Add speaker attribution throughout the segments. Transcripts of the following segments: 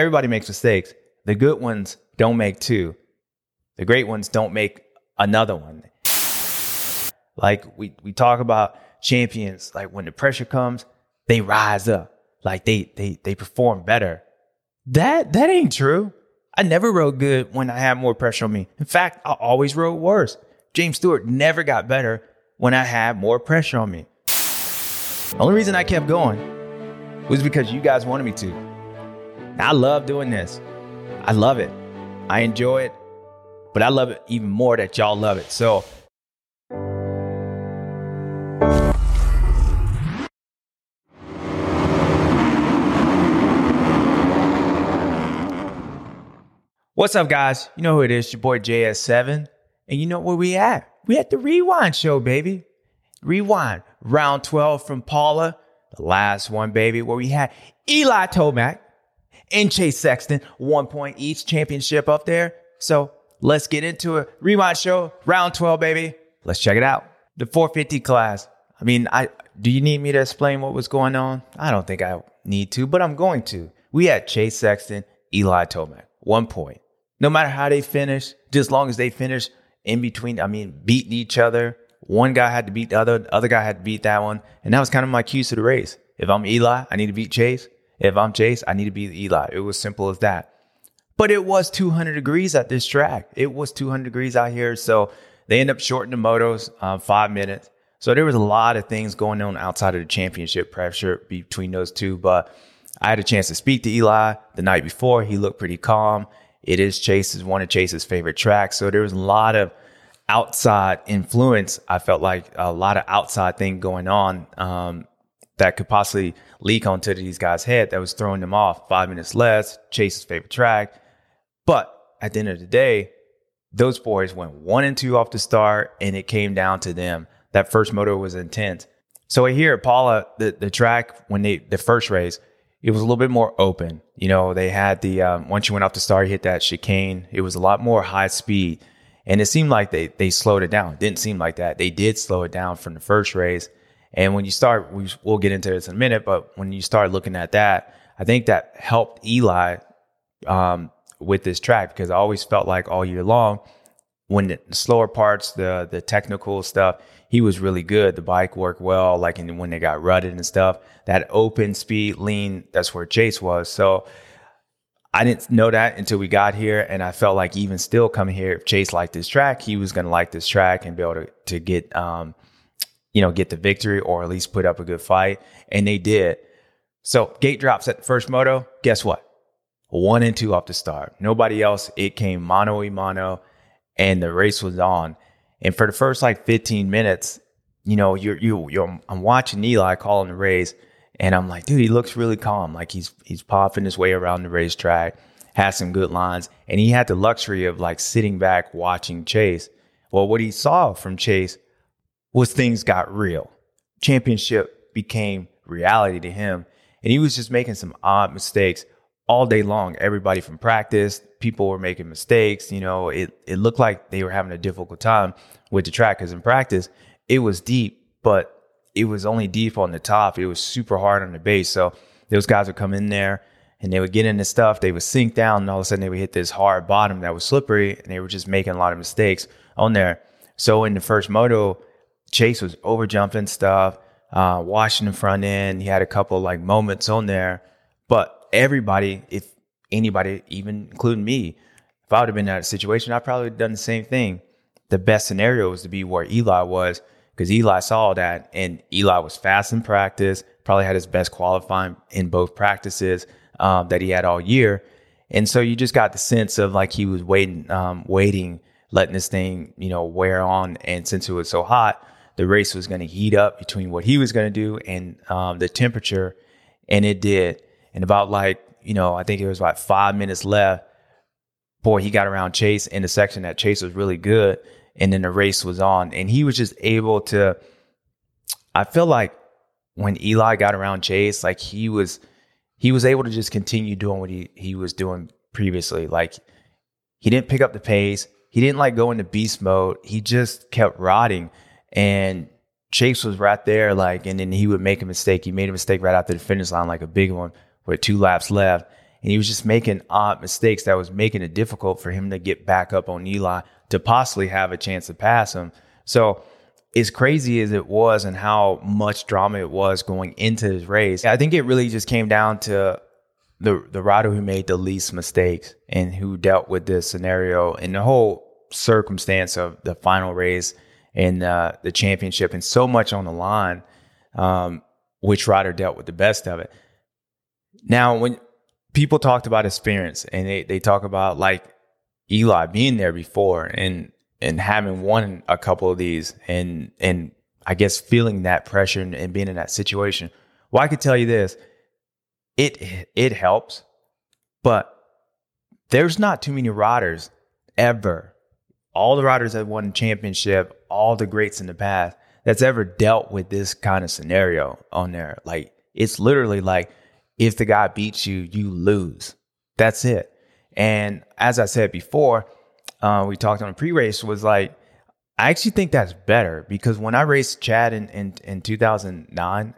Speaker 1: everybody makes mistakes. The good ones don't make two. The great ones don't make another one. Like we, we talk about champions, like when the pressure comes, they rise up. Like they they they perform better. That that ain't true. I never rode good when I had more pressure on me. In fact, I always rode worse. James Stewart never got better when I had more pressure on me. The only reason I kept going was because you guys wanted me to. I love doing this. I love it. I enjoy it. But I love it even more that y'all love it. So What's up, guys? You know who it is, your boy JS7. And you know where we at? We at the Rewind Show, baby. Rewind. Round 12 from Pala. The last one, baby, where we had Eli Tomac and Chase Sexton. One point each championship up there. So let's get into it. Rewind Show, round 12, baby. Let's check it out. The 450 class. I mean, I do you need me to explain what was going on? I don't think I need to, but I'm going to. We had Chase Sexton, Eli Tomac. One point no matter how they finish, just as long as they finish in between, I mean, beating each other. One guy had to beat the other, the other guy had to beat that one. And that was kind of my cues to the race. If I'm Eli, I need to beat Chase. If I'm Chase, I need to beat Eli. It was simple as that. But it was 200 degrees at this track. It was 200 degrees out here. So they end up shortening the motos um, five minutes. So there was a lot of things going on outside of the championship pressure between those two. But I had a chance to speak to Eli the night before. He looked pretty calm. It is Chase's one of Chase's favorite tracks. So there was a lot of outside influence. I felt like a lot of outside thing going on um, that could possibly leak onto these guys' head that was throwing them off. Five minutes less, Chase's favorite track. But at the end of the day, those boys went one and two off the start, and it came down to them. That first moto was intense. So here Pala, the, the track when they the first race, it was a little bit more open. You know, they had the um, once you went off the start, you hit that chicane. It was a lot more high speed, and it seemed like they they slowed it down. It didn't seem like that. They did slow it down from the first race. And when you start, we, we'll get into this in a minute. But when you start looking at that, I think that helped Eli um, with this track because I always felt like all year long when the slower parts, the the technical stuff, he was really good. The bike worked well, like in, when they got rutted and stuff. That open speed lean, that's where Chase was. So I didn't know that until we got here. And I felt like even still coming here, if Chase liked this track, he was going to like this track and be able to, to get, um, you know, get the victory or at least put up a good fight. And they did. So gate drops at the first moto. Guess what? One and two off the start. Nobody else. It came mano a mano and the race was on. And for the first like 15 minutes, you know, you're you you're I'm watching Eli calling the race, and I'm like, dude, he looks really calm. Like he's he's popping his way around the racetrack, has some good lines, and he had the luxury of like sitting back watching Chase. Well, what he saw from Chase was things got real. Championship became reality to him, and he was just making some odd mistakes all day long. Everybody from practice, people were making mistakes. You know, it, it looked like they were having a difficult time with the track because in practice, it was deep, but it was only deep on the top. It was super hard on the base. So those guys would come in there and they would get into stuff. They would sink down and all of a sudden they would hit this hard bottom that was slippery and they were just making a lot of mistakes on there. So in the first moto, Chase was over jumping stuff, uh, washing the front end. He had a couple like moments on there, but everybody, if anybody, even including me, if I would have been in that situation, I probably would have done the same thing. The best scenario was to be where Eli was because Eli saw that and Eli was fast in practice, probably had his best qualifying in both practices um, that he had all year. And so you just got the sense of like he was waiting, um, waiting, letting this thing, you know, wear on. And since it was so hot, the race was going to heat up between what he was going to do and um, the temperature. And it did. And about like, you know, I think it was about five minutes left. Boy, he got around Chase in the section that Chase was really good. And then the race was on. And he was just able to, I feel like when Eli got around Chase, like he was, he was able to just continue doing what he, he was doing previously. Like he didn't pick up the pace. He didn't like go into beast mode. He just kept rotting. And Chase was right there, like, and then he would make a mistake. He made a mistake right after the finish line, like a big one with two laps left. And he was just making odd mistakes that was making it difficult for him to get back up on Eli to possibly have a chance to pass him. So, as crazy as it was and how much drama it was going into his race, I think it really just came down to the the rider who made the least mistakes and who dealt with this scenario and the whole circumstance of the final race and uh, the championship and so much on the line. Um, which rider dealt with the best of it? Now, when people talked about experience and they, they talk about like Eli being there before and and having won a couple of these and and I guess feeling that pressure and, and being in that situation. Well, I could tell you this: it it helps, but there's not too many riders ever. All the riders that won championship, all the greats in the past, that's ever dealt with this kind of scenario on there. Like it's literally like if the guy beats you, you lose. That's it. And as I said before, uh, we talked on a pre-race was like, I actually think that's better because when I raced Chad in, in, in 2009,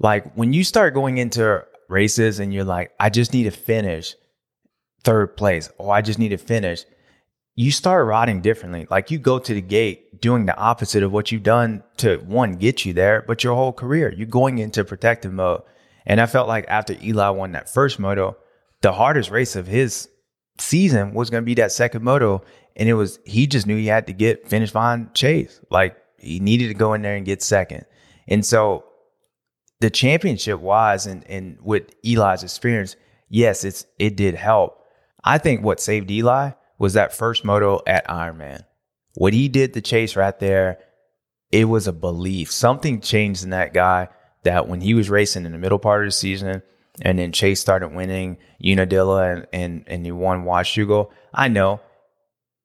Speaker 1: like when you start going into races and you're like, I just need to finish third place, or I just need to finish, you start riding differently. Like you go to the gate doing the opposite of what you've done to one, get you there, but your whole career, you're going into protective mode. And I felt like after Eli won that first moto, the hardest race of his season was going to be that second moto. And it was, he just knew he had to get finish behind Chase. Like he needed to go in there and get second. And so the championship wise and, and with Eli's experience, yes, it's, it did help. I think what saved Eli was that first moto at Ironman. What he did to Chase right there, it was a belief. Something changed in that guy that when he was racing in the middle part of the season, and then Chase started winning Unadilla and and, and he won Washougal. I know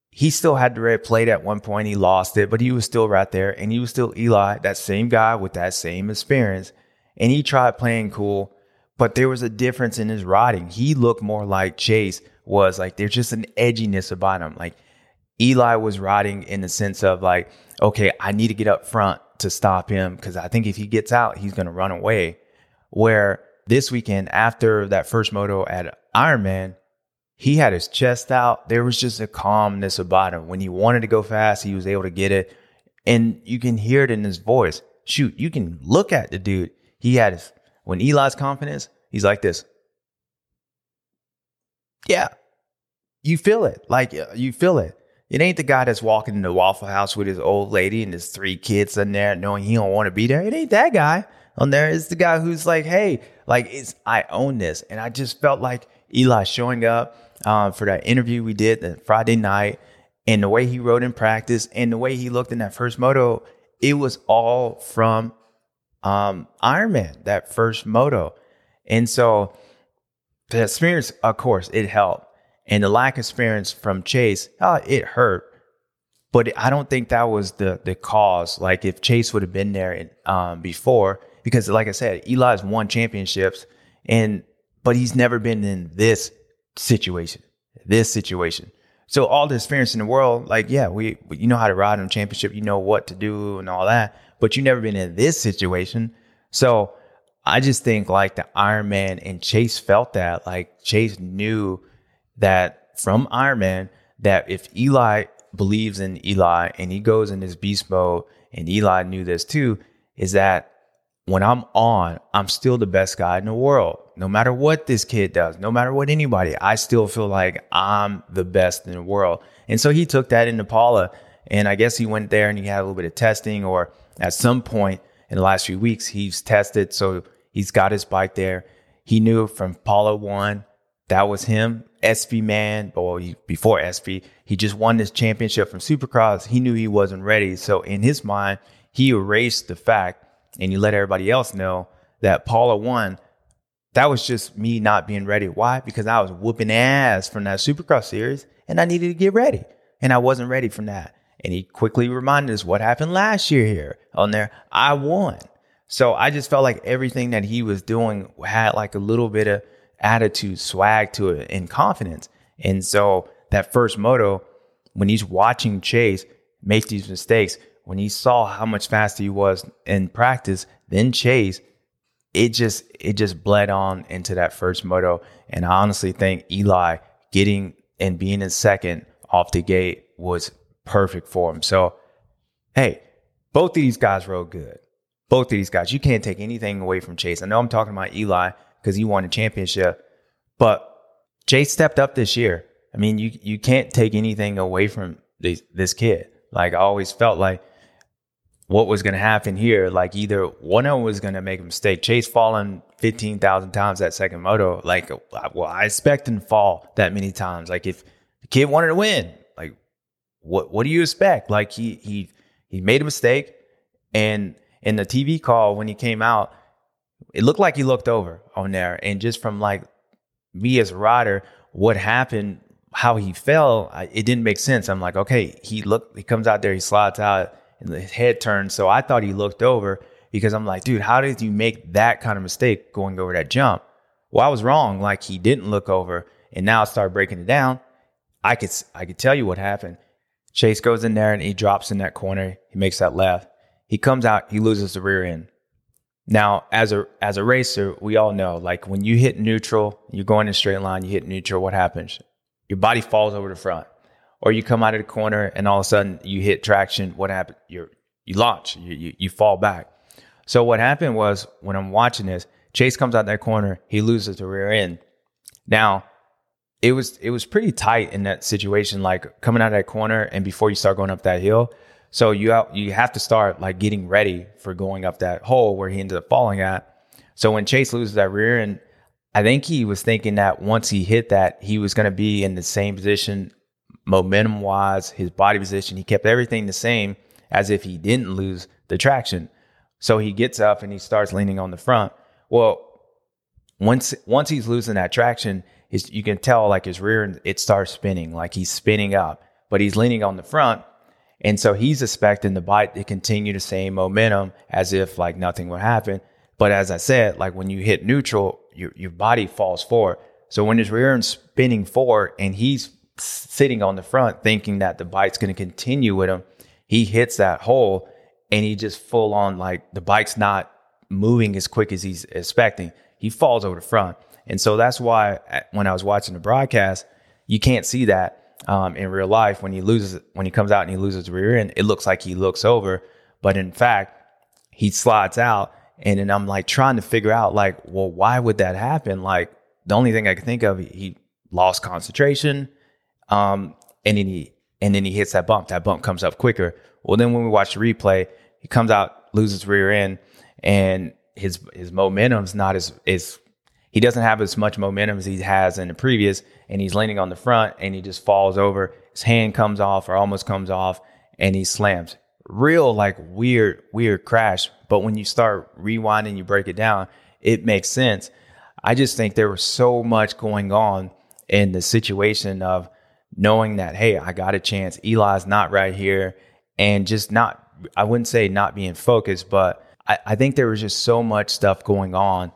Speaker 1: he still had the red plate at one point. He lost it, but he was still right there, and he was still Eli, that same guy with that same experience. And he tried playing cool, but there was a difference in his riding. He looked more like Chase was. Like there's just an edginess about him. Like Eli was riding in the sense of like, okay, I need to get up front to stop him because I think if he gets out, he's going to run away. Where this weekend, after that first moto at Ironman, he had his chest out. There was just a calmness about him. When he wanted to go fast, he was able to get it. And you can hear it in his voice. Shoot, you can look at the dude. He had his, when Eli's confidence, he's like this. Yeah. You feel it. Like you feel it. It ain't the guy that's walking in the Waffle House with his old lady and his three kids in there, knowing he don't want to be there. It ain't that guy on there. It's the guy who's like, hey, like it's I own this, and I just felt like Eli showing up um, for that interview we did that Friday night, and the way he rode in practice, and the way he looked in that first moto, it was all from um, Ironman, that first moto, and so the experience, of course, it helped and the lack of experience from Chase, uh, it hurt. But I don't think that was the the cause. Like if Chase would have been there um, before, because like I said, Eli's won championships, and but he's never been in this situation, this situation. So all the experience in the world, like yeah, we you know how to ride in a championship, you know what to do and all that, but you never been in this situation. So I just think like the Ironman and Chase felt that, like Chase knew that from Ironman that if Eli believes in Eli and he goes in this beast mode, and Eli knew this too, is that when I'm on, I'm still the best guy in the world. No matter what this kid does, no matter what anybody, I still feel like I'm the best in the world. And so he took that into Pala. And I guess he went there and he had a little bit of testing, or at some point in the last few weeks, he's tested. So he's got his bike there. He knew from Pala one, that was him. SV man, or before SV, he just one this championship from Supercross. He knew he wasn't ready. So in his mind, he erased the fact and he let everybody else know that Pala won. That was just me not being ready. Why? Because I was whooping ass from that Supercross series and I needed to get ready. And I wasn't ready from that. And he quickly reminded us what happened last year here on there. I won. So I just felt like everything that he was doing had like a little bit of attitude, swag to it, and confidence. And so that first moto, when he's watching Chase make these mistakes, when he saw how much faster he was in practice than Chase, it just it just bled on into that first moto. And I honestly think Eli getting and being in second off the gate was perfect for him. So hey, both of these guys rode good. Both of these guys. You can't take anything away from Chase. I know I'm talking about Eli because he won a championship, but Chase stepped up this year. I mean, you you can't take anything away from this, this kid. Like I always felt like what was going to happen here, like either one of them was going to make a mistake. Chase falling 15,000 times that second moto. Like, well, I expect him to fall that many times. Like if the kid wanted to win, like what, what do you expect? Like he, he, he made a mistake and in the TV call, when he came out, it looked like he looked over on there. And just from like me as a rider, what happened, how he fell, it didn't make sense. I'm like, okay, he looked, he comes out there, he slides out and his head turns. So I thought he looked over because I'm like, dude, how did you make that kind of mistake going over that jump? Well, I was wrong. Like he didn't look over, and now I start breaking it down. I could I could tell you what happened. Chase goes in there and he drops in that corner. He makes that left. He comes out. He loses the rear end. Now, as a as a racer, we all know like when you hit neutral, you're going in a straight line. You hit neutral. What happens? Your body falls over the front or you come out of the corner and all of a sudden you hit traction. What happened? You you launch. You, you you fall back. So what happened was when I'm watching this, Chase comes out that corner. He loses the rear end. Now it was it was pretty tight in that situation, like coming out of that corner and before you start going up that hill. So you have, you have to start like getting ready for going up that hole where he ended up falling at. So when Chase loses that rear end, I think he was thinking that once he hit that, he was going to be in the same position momentum wise, his body position. He kept everything the same as if he didn't lose the traction. So he gets up and he starts leaning on the front. Well, once once he's losing that traction, you can tell like his rear it starts spinning, like he's spinning up, but he's leaning on the front. And so he's expecting the bike to continue the same momentum as if like nothing would happen. But as I said, like when you hit neutral, your, your body falls forward. So when his rear end's spinning forward and he's sitting on the front thinking that the bike's going to continue with him. He hits that hole and he just full on like the bike's not moving as quick as he's expecting. He falls over the front. And so that's why when I was watching the broadcast, you can't see that um, in real life when he loses when he comes out and he loses rear end. It looks like he looks over, but in fact, he slides out. And then I'm like trying to figure out like, well, why would that happen? Like the only thing I can think of, he lost concentration. Um, and then he and then he hits that bump. That bump comes up quicker. Well, then when we watch the replay, he comes out, loses rear end, and his his momentum's not as is he doesn't have as much momentum as he has in the previous, and he's leaning on the front and he just falls over. His hand comes off or almost comes off, and he slams. Real like weird, weird crash. But when you start rewinding, you break it down, it makes sense. I just think there was so much going on in the situation of knowing that, hey, I got a chance. Eli's not right here. And just not, I wouldn't say not being focused, but I, I think there was just so much stuff going on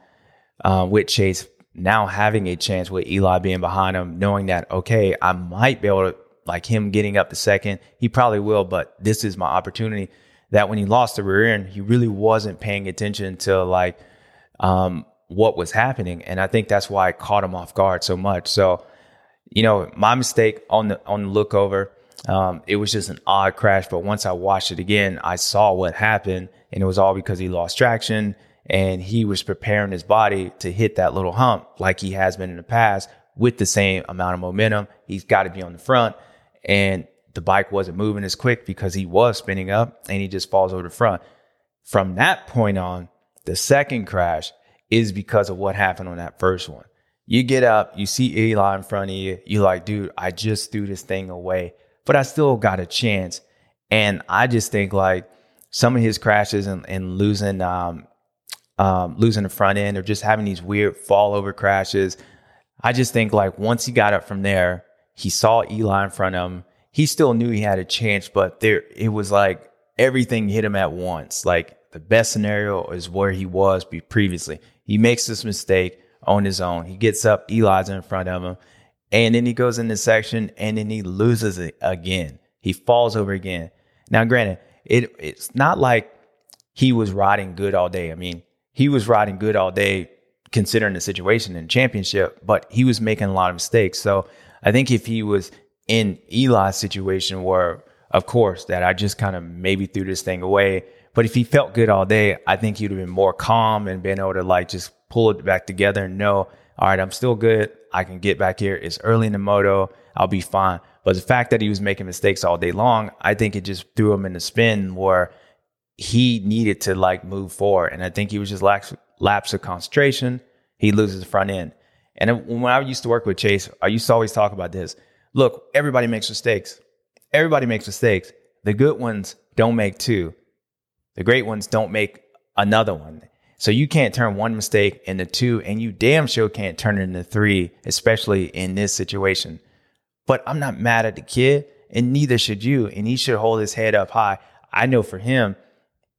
Speaker 1: uh, with Chase now having a chance with Eli being behind him, knowing that, okay, I might be able to, like him getting up the second, he probably will, but this is my opportunity. That when he lost the rear end, he really wasn't paying attention to like um, what was happening. And I think that's why I caught him off guard so much. So, you know, my mistake on the on the look over. Um, it was just an odd crash, but once I watched it again, I saw what happened, and it was all because he lost traction and he was preparing his body to hit that little hump like he has been in the past with the same amount of momentum. He's got to be on the front, and the bike wasn't moving as quick because he was spinning up, and he just falls over the front. From that point on, the second crash is because of what happened on that first one. You get up, you see Eli in front of you. You're like, dude, I just threw this thing away, but I still got a chance. And I just think like some of his crashes and, and losing, um, um, losing the front end or just having these weird fall over crashes. I just think like once he got up from there, he saw Eli in front of him. He still knew he had a chance, but there it was like everything hit him at once. Like the best scenario is where he was previously. He makes this mistake on his own. He gets up, Eli's in front of him, and then he goes in the section and then he loses it again. He falls over again. Now, granted, it it's not like he was riding good all day. I mean, he was riding good all day, considering the situation in championship, but he was making a lot of mistakes. So I think if he was in Eli's situation where, of course, that I just kind of maybe threw this thing away. But if he felt good all day, I think he'd have been more calm and been able to like just pull it back together and know, all right, I'm still good. I can get back here. It's early in the moto. I'll be fine. But the fact that he was making mistakes all day long, I think it just threw him in the spin where he needed to like move forward. And I think he was just lax, lapse of concentration. He loses the front end. And when I used to work with Chase, I used to always talk about this. Look, everybody makes mistakes. Everybody makes mistakes. The good ones don't make two. The great ones don't make another one. So you can't turn one mistake into two, and you damn sure can't turn it into three, especially in this situation. But I'm not mad at the kid, and neither should you. And he should hold his head up high. I know for him,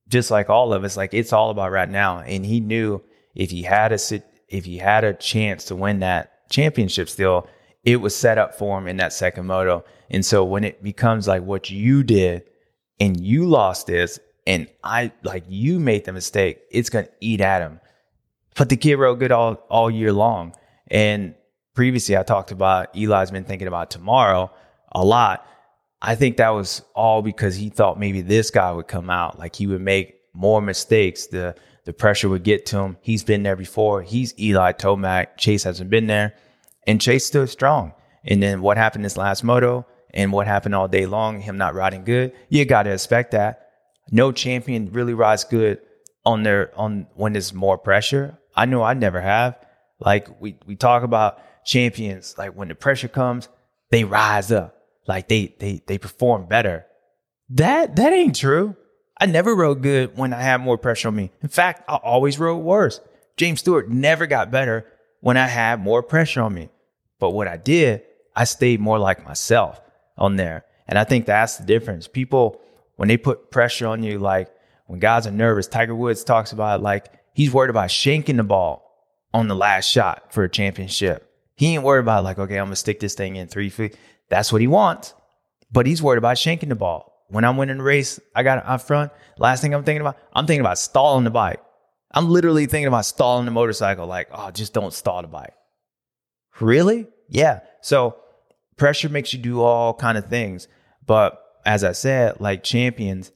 Speaker 1: just like all of us, like it's all about right now. And he knew if he had a sit, if he had a chance to win that championship still, it was set up for him in that second moto. And so when it becomes like what you did and you lost this and I like you made the mistake, it's gonna eat at him. But the kid rode good all all year long. And previously I talked about Eli's been thinking about tomorrow a lot. I think that was all because he thought maybe this guy would come out, like he would make more mistakes. The the pressure would get to him. He's been there before. He's Eli Tomac. Chase hasn't been there, and Chase stood strong. And then what happened this last moto, and what happened all day long, him not riding good. You got to expect that no champion really rides good on their on when there's more pressure. I know I never have. Like we we talk about champions, like when the pressure comes, they rise up. Like they they they perform better. That that ain't true. I never rode good when I had more pressure on me. In fact, I always rode worse. James Stewart never got better when I had more pressure on me. But what I did, I stayed more like myself on there. And I think that's the difference. People when they put pressure on you, like when guys are nervous, Tiger Woods talks about like he's worried about shanking the ball on the last shot for a championship. He ain't worried about like, okay, I'm gonna stick this thing in three feet. That's what he wants. But he's worried about shanking the ball. When I'm winning the race, I got up front. Last thing I'm thinking about, I'm thinking about stalling the bike. I'm literally thinking about stalling the motorcycle, like, oh, just don't stall the bike. Really? Yeah. So pressure makes you do all kind of things. But as I said, like champions,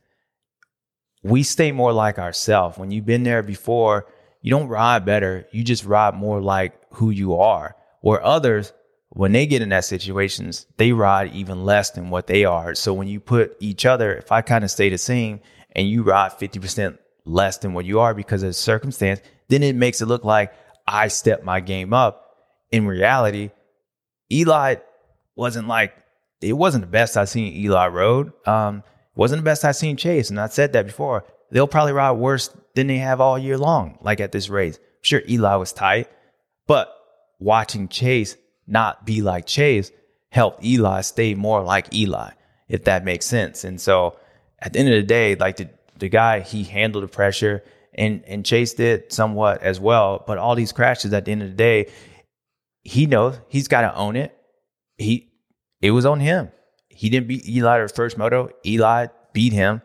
Speaker 1: we stay more like ourselves. When you've been there before, you don't ride better. You just ride more like who you are. Where others, when they get in that situations, they ride even less than what they are. So when you put each other, if I kind of stay the same and you ride 50% less than what you are because of the circumstance, then it makes it look like I stepped my game up. In reality, Eli wasn't like it wasn't the best I've seen Eli rode. Um, wasn't the best I've seen Chase. And I said that before. They'll probably ride worse than they have all year long, like at this race. I'm sure Eli was tight, but watching Chase not be like Chase helped Eli stay more like Eli, if that makes sense. And so at the end of the day, like the, the guy, he handled the pressure and, and Chase did somewhat as well. But all these crashes at the end of the day, he knows he's got to own it. He it was on him. He didn't beat Eli the first moto. Eli beat him.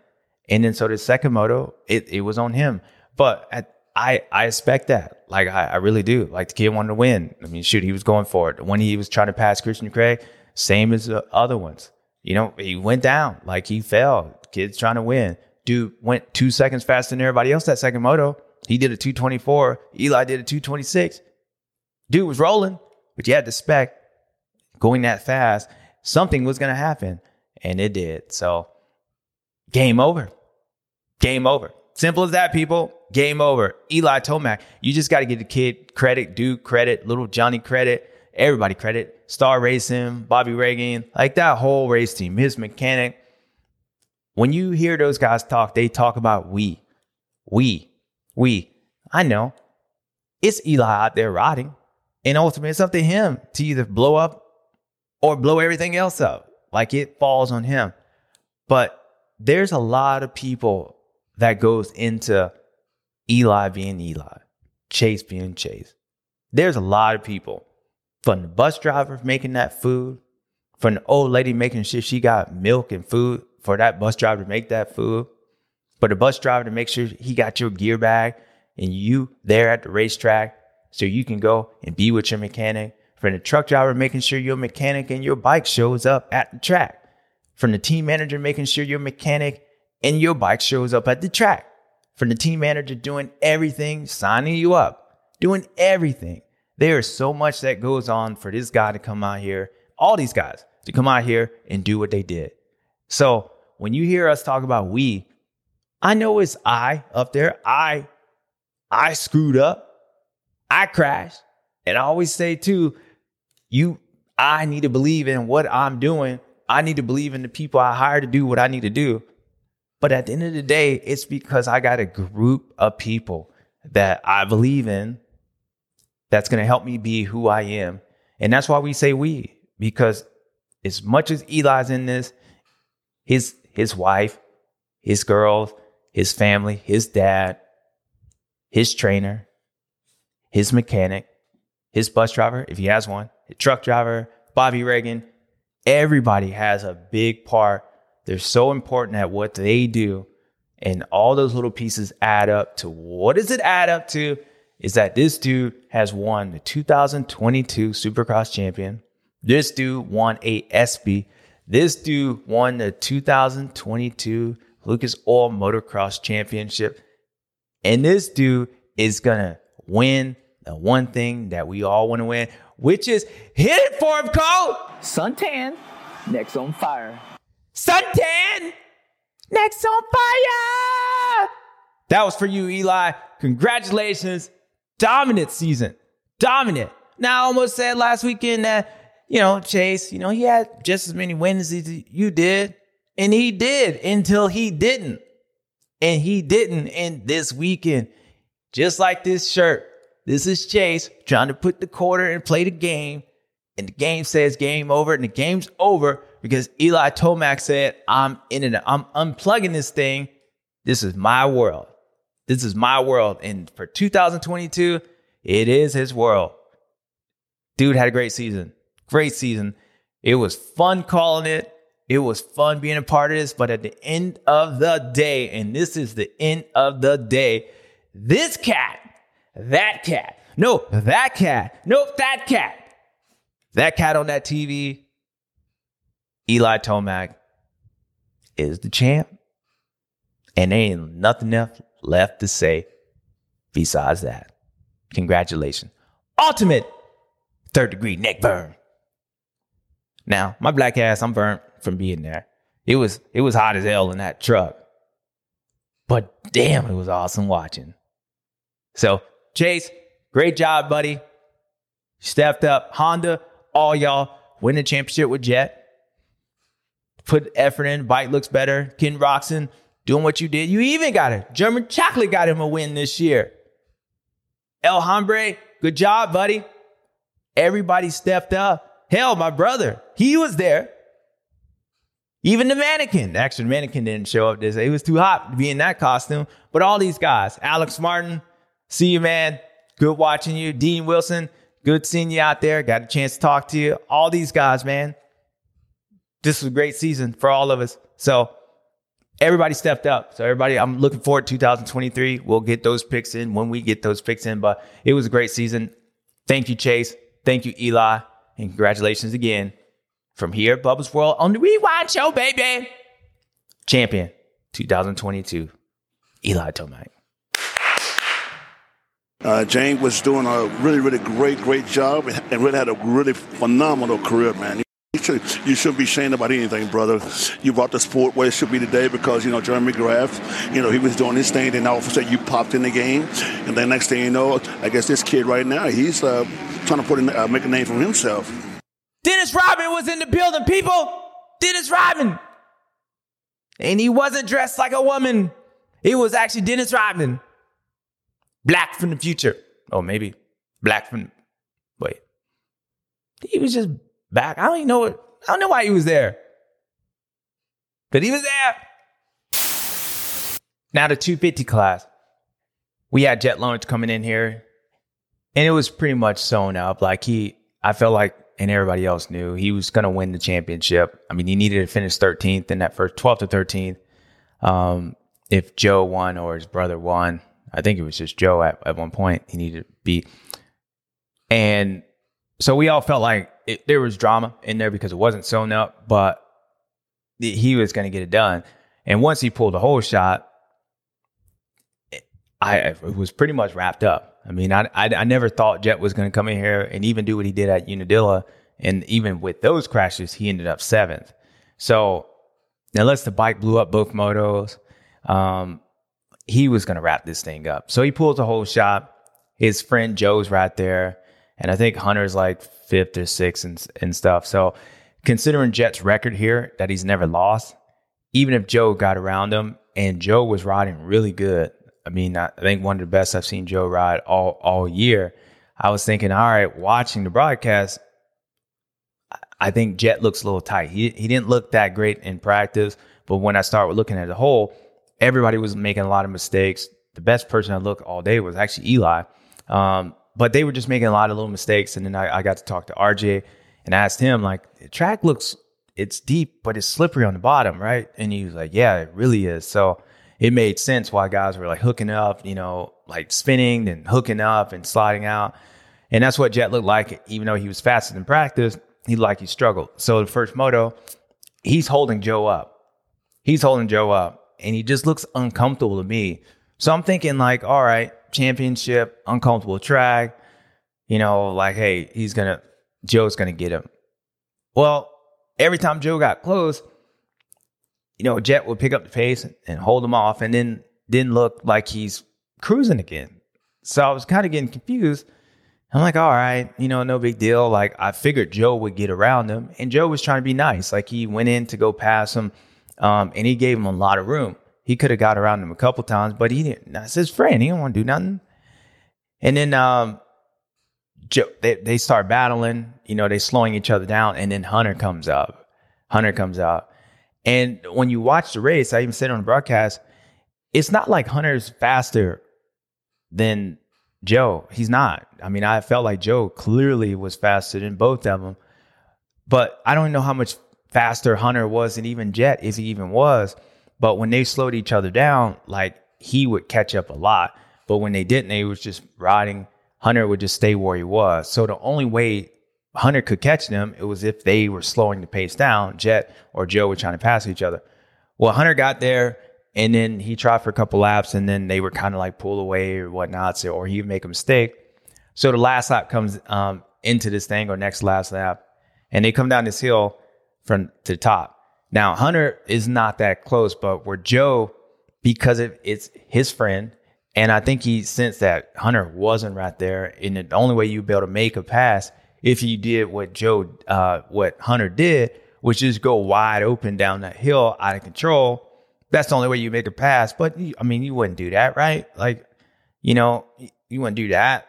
Speaker 1: And then so the second moto, it, it was on him. But at, I I expect that. Like I, I really do. Like the kid wanted to win. I mean, shoot, he was going for it. When he was trying to pass Christian Craig, same as the other ones. You know, he went down. Like he fell. Kid's trying to win. Dude went two seconds faster than everybody else that second moto. He did a 224. Eli did a 226. Dude was rolling, but you had to spec going that fast something was to happen. And it did. So, game over. Game over. Simple as that, people. Game over. Eli Tomac, you just got to give the kid credit, Duke credit, little Johnny credit, everybody credit. Star Racing, Bobby Regan, like that whole race team, his mechanic. When you hear those guys talk, they talk about we, we, we. I know it's Eli out there riding. And ultimately, it's up to him to either blow up or blow everything else up. Like it falls on him. But there's a lot of people that goes into Eli being Eli, Chase being Chase. There's a lot of people from the bus driver making that food, from the old lady making sure she got milk and food for that bus driver to make that food, for the bus driver to make sure he got your gear bag and you there at the racetrack so you can go and be with your mechanic. From the truck driver making sure your mechanic and your bike shows up at the track. From the team manager making sure your mechanic and your bike shows up at the track. From the team manager doing everything, signing you up, doing everything. There is so much that goes on for this guy to come out here, all these guys to come out here and do what they did. So when you hear us talk about we, I know it's I up there. I I screwed up. I crashed. And I always say too, you I need to believe in what I'm doing. I need to believe in the people I hire to do what I need to do. But at the end of the day, it's because I got a group of people that I believe in that's going to help me be who I am. And that's why we say we, because as much as Eli's in this, his his wife, his girls, his family, his dad, his trainer, his mechanic, his bus driver, if he has one, his truck driver, Bobby Regan, everybody has a big part. They're so important at what they do. And all those little pieces add up to what does it add up to? Is that this dude has won the 2022 Supercross champion. This dude won a ESPY. This dude won the 2022 Lucas Oil Motocross Championship. And this dude is going to win the one thing that we all want to win, which is hit it for him, Cole.
Speaker 2: Suntan, next on fire.
Speaker 1: Suntan, next on fire. That was for you, Eli. Congratulations. Dominant season. Dominant. Now, I almost said last weekend that, you know, Chase, you know, he had just as many wins as you did. And he did until he didn't. And he didn't in this weekend. Just like this shirt. This is Chase trying to put the quarter and play the game. And the game says game over. And the game's over because Eli Tomac said, I'm in it. I'm unplugging this thing. This is my world. This is my world. And for 2022, it is his world. Dude had a great season. Great season. It was fun calling it. It was fun being a part of this. But at the end of the day, and this is the end of the day, this cat, that cat, no, that cat, nope, that cat, that cat on that TV, Eli Tomac is the champ. And there ain't nothing else left to say besides that. Congratulations. Ultimate third degree neck burn. Now, my black ass, I'm burnt from being there. It was it was hot as hell in that truck. But damn, it was awesome watching. So, Chase, great job, buddy. Stepped up. Honda, all y'all win the championship with Jett. Put effort in. Bike looks better. Ken Roczen doing what you did. You even got it. German Chocolate got him a win this year. El Hombre, good job, buddy. Everybody stepped up. Hell, my brother, he was there. Even the mannequin. Actually, the mannequin didn't show up this day. It was too hot to be in that costume. But all these guys, Alex Martin, see you, man. Good watching you. Dean Wilson, good seeing you out there. Got a chance to talk to you. All these guys, man. This was a great season for all of us. So everybody stepped up. So everybody, I'm looking forward to 2023. We'll get those picks in when we get those picks in. But it was a great season. Thank you, Chase. Thank you, Eli. And congratulations again from here at Bubba's World on the Rewind Show, baby. Champion 2022, Eli Tomac.
Speaker 3: Uh, James was doing a really, really great, great job and really had a really phenomenal career, man. You, should, you shouldn't be ashamed about anything, brother. You brought the sport where it should be today because, you know, Jeremy McGrath, you know, he was doing his thing, and all of a sudden you popped in the game. And then next thing you know, I guess this kid right now, he's uh, trying to put in, uh, make a name for himself.
Speaker 1: Dennis Rodman was in the building, people. Dennis Rodman. And he wasn't dressed like a woman. It was actually Dennis Rodman. Black from the future. Oh, maybe black from, wait. He was just back. I don't even know what, I don't know why he was there. But he was there. Now the 250 class. We had Jett Lawrence coming in here and it was pretty much sewn up. Like he, I felt like, and everybody else knew he was to win the championship. I mean, he needed to finish 13th in that first 12th to 13th. Um, if Jo won or his brother won, I think it was just Jo at, at one point he needed to beat. And so we all felt like it, there was drama in there because it wasn't sewn up, but he was going to get it done. And once he pulled the whole shot, I it was pretty much wrapped up. I mean, I, I, I never thought Jett was going to come in here and even do what he did at Unadilla. And even with those crashes, he ended up seventh. So unless the bike blew up both motos, um, he was going to wrap this thing up. So he pulls the whole shot. His friend Jo's right there. And I think Hunter's like fifth or sixth and, and stuff. So considering Jett's record here that he's never lost, even if Jo got around him and Jo was riding really good, I mean, I think one of the best I've seen Jo ride all all year. I was thinking, all right, watching the broadcast, I think Jett looks a little tight. He he didn't look that great in practice, but when I started looking at the whole, everybody was making a lot of mistakes. The best person I looked all day was actually Eli, um, but they were just making a lot of little mistakes. And then I, I got to talk to RJ and I asked him like, the track looks it's deep, but it's slippery on the bottom, right? And he was like, yeah, it really is. So it made sense why guys were like hooking up, you know, like spinning and hooking up and sliding out. And that's what Jett looked like, even though he was faster than practice, he like he struggled. So the first moto, he's holding Jo up. He's holding Jo up. And he just looks uncomfortable to me. So I'm thinking, like, all right, championship, uncomfortable track, you know, like, hey, he's gonna Jo's gonna get him. Well, every time Jo got close, you know, Jett would pick up the pace and hold him off and then didn't look like he's cruising again. So I was kind of getting confused. I'm like, all right, you know, no big deal. Like I figured Jo would get around him, and Jo was trying to be nice. Like he went in to go past him, um, and he gave him a lot of room. He could have got around him a couple times, but he didn't. That's his friend. He didn't want to do nothing. And then um, Jo, they they start battling. You know, they slowing each other down, and then Hunter comes up. Hunter comes up. and when you watch the race, I even said on the broadcast, it's not like Hunter's faster than Jo. He's not. I mean, I felt like Jo clearly was faster than both of them, but I don't know how much faster Hunter was than even Jett, if he even was. But when they slowed each other down, like he would catch up a lot. But when they didn't, they was just riding. Hunter would just stay where he was. So the only way Hunter could catch them, it was if they were slowing the pace down. Jett or Jo were trying to pass each other. Well, Hunter got there and then he tried for a couple laps and then they were kind of like pull away or whatnot. So, or he'd make a mistake. So the last lap comes um, into this thing or next last lap and they come down this hill from to the top. Now, Hunter is not that close, but where Jo, because of, it's his friend, and I think he sensed that Hunter wasn't right there. And the only way you'd be able to make a pass if you did what Jo, uh, what Hunter did, which is go wide open down that hill out of control. That's the only way you make a pass. But I mean, you wouldn't do that, right? Like, you know, you wouldn't do that.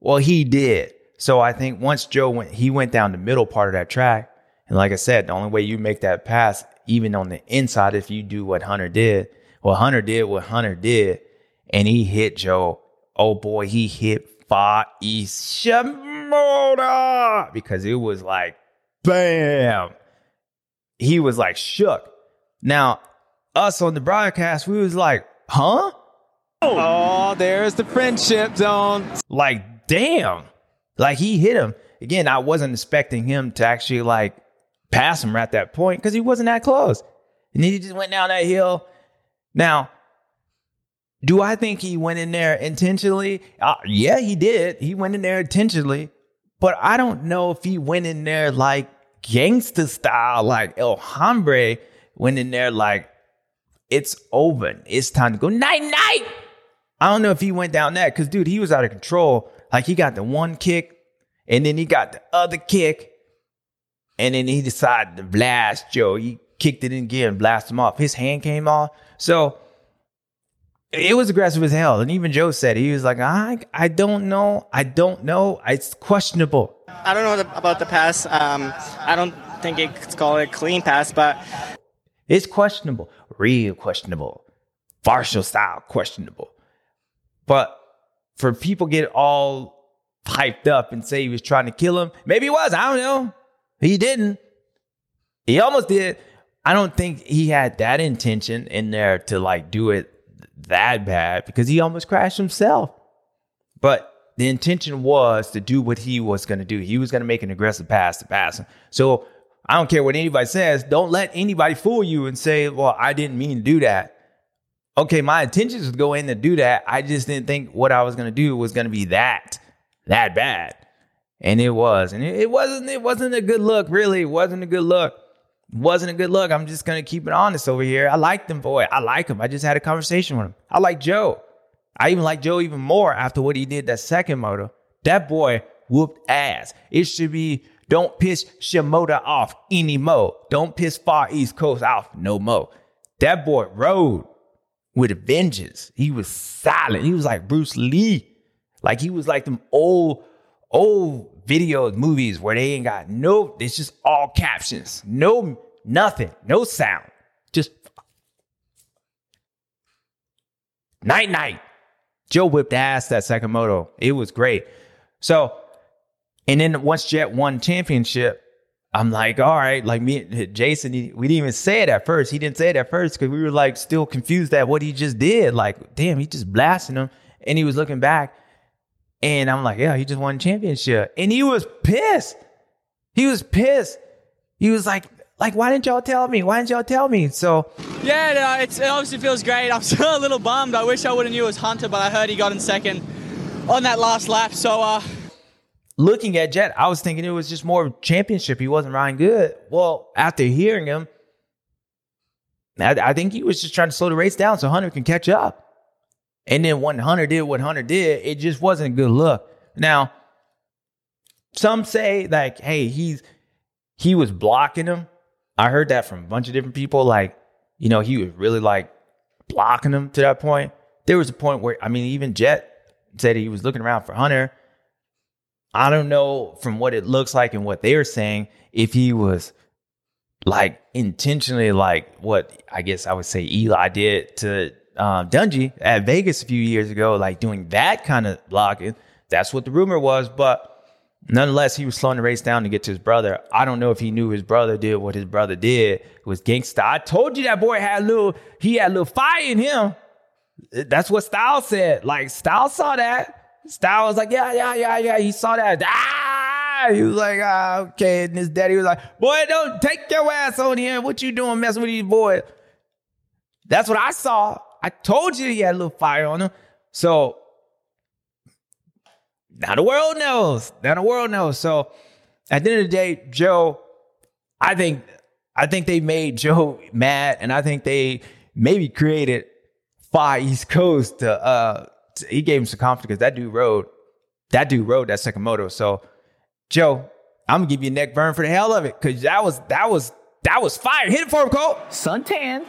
Speaker 1: Well, he did. So I think once Jo went, he went down the middle part of that track. And like I said, the only way you make that pass, even on the inside, if you do what Hunter did, well, Hunter did what Hunter did, and he hit Jo. Oh boy, he hit Far East Shimoda because it was like, bam. He was like shook. Now, us on the broadcast, we was like, huh?
Speaker 4: Oh, there's the friendship zone.
Speaker 1: Like, damn. Like he hit him. Again, I wasn't expecting him to actually like pass him at that point because he wasn't that close. And he just went down that hill. Now, do I think he went in there intentionally? Uh, yeah, he did. He went in there intentionally, but I don't know if he went in there like gangster style, like El Hombre went in there like it's over. It's time to go night night. I don't know if he went down that because, dude, he was out of control. Like he got the one kick, and then he got the other kick, and then he decided to blast Jo. He kicked it in gear and blast him off. His hand came off. So it was aggressive as hell. And even Jo said he was like, I I don't know. I don't know. It's questionable.
Speaker 5: I don't know the, about the pass. Um, I don't think it's called a clean pass, but
Speaker 1: It's questionable. Real questionable. Martial style questionable. But for people get all hyped up and say he was trying to kill him, maybe he was. I don't know. He didn't. He almost did. I don't think he had that intention in there to like do it that bad because he almost crashed himself. But the intention was to do what he was going to do. He was going to make an aggressive pass to pass. Him. So I don't care what anybody says. Don't let anybody fool you and say, well, I didn't mean to do that. Okay, my intentions was to go in and do that. I just didn't think what I was going to do was going to be that, that bad. And it was. And it, wasn't, it wasn't a good look, really. It wasn't a good look. It wasn't a good look. I'm just to keep it honest over here. I like them, boy. I like him. I just had a conversation with him. I like Jo. I even like Jo even more after what he did that second moto. That boy whooped ass. It should be don't piss Shimoda off anymore. Don't piss Far East Coast off no more. That boy rode with a vengeance. He was silent. He was like Bruce Lee. Like he was like them old, old videos, movies where they ain't got no, it's just all captions. No, nothing, no sound. Just night night. Jo whipped ass that second moto. It was great. So, and then once Jett won championship, I'm like, all right, like me, and Jason, we didn't even say it at first. He didn't say it at first because we were like still confused at what he just did. Like, damn, he just blasting him. And he was looking back. And I'm like, yeah, he just won championship. And he was pissed. He was pissed. He was like, like, why didn't y'all tell me? Why didn't y'all tell me? So
Speaker 5: Yeah, no, it's, it obviously feels great. I'm still a little bummed. I wish I would have knew it was Hunter, but I heard he got in second on that last lap. So, uh,
Speaker 1: looking at Jett, I was thinking it was just more championship. He wasn't riding good. Well, after hearing him, I, I think he was just trying to slow the race down so Hunter can catch up. And then when Hunter did what Hunter did, it just wasn't good look. Now, some say like, hey, he's he was blocking him. I heard that from a bunch of different people. Like, you know, he was really like blocking him to that point. There was a point where, I mean, even Jett said he was looking around for Hunter. I don't know from what it looks like and what they're saying if he was like intentionally like what I guess I would say Eli did to um, Dungey at Vegas a few years ago, like doing that kind of blocking. That's what the rumor was, but nonetheless, he was slowing the race down to get to his brother. I don't know if he knew his brother did what his brother did. It was gangsta. I told you that boy had a little, he had a little fire in him. That's what Stilez said. Like Stilez saw that. Stilez was like, yeah, yeah, yeah, yeah. He saw that. Ah! He was like, ah, okay. And his daddy was like, boy, don't take your ass on here. What you doing messing with these boys? That's what I saw. I told you he had a little fire on him. So now the world knows. Now the world knows. So at the end of the day, Jo, I think I think they made Jo mad, and I think they maybe created Far East Coast to uh to- he gave him some confidence because that dude rode that dude rode that second moto. So Jo, I'm gonna give you a neck burn for the hell of it because that was that was that was fire. Hit it for him, Cole.
Speaker 2: Suntan,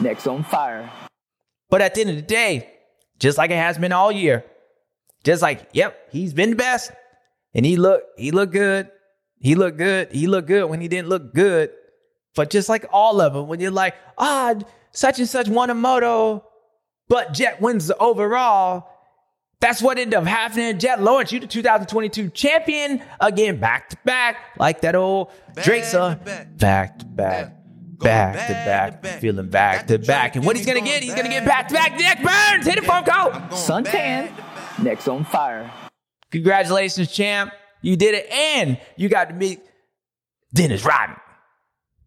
Speaker 2: next on fire.
Speaker 1: But at the end of the day, just like it has been all year, just like, yep, he's been the best. And he looked, he looked good. He looked good. He looked good when he didn't look good. But just like all of them, when you're like, ah, such and such won a moto, but Jett wins the overall. That's what ended up happening. Jett Lawrence, you the 2022 champion again, back to back, like that old Drake song. Back to back, back to back, feeling back to back. And what he's gonna get, he's gonna get back to back. Nick Burns, hit it for him, go.
Speaker 2: Suntan, next on fire.
Speaker 1: Congratulations, champ. You did it. And you got to meet Dennis Rodman.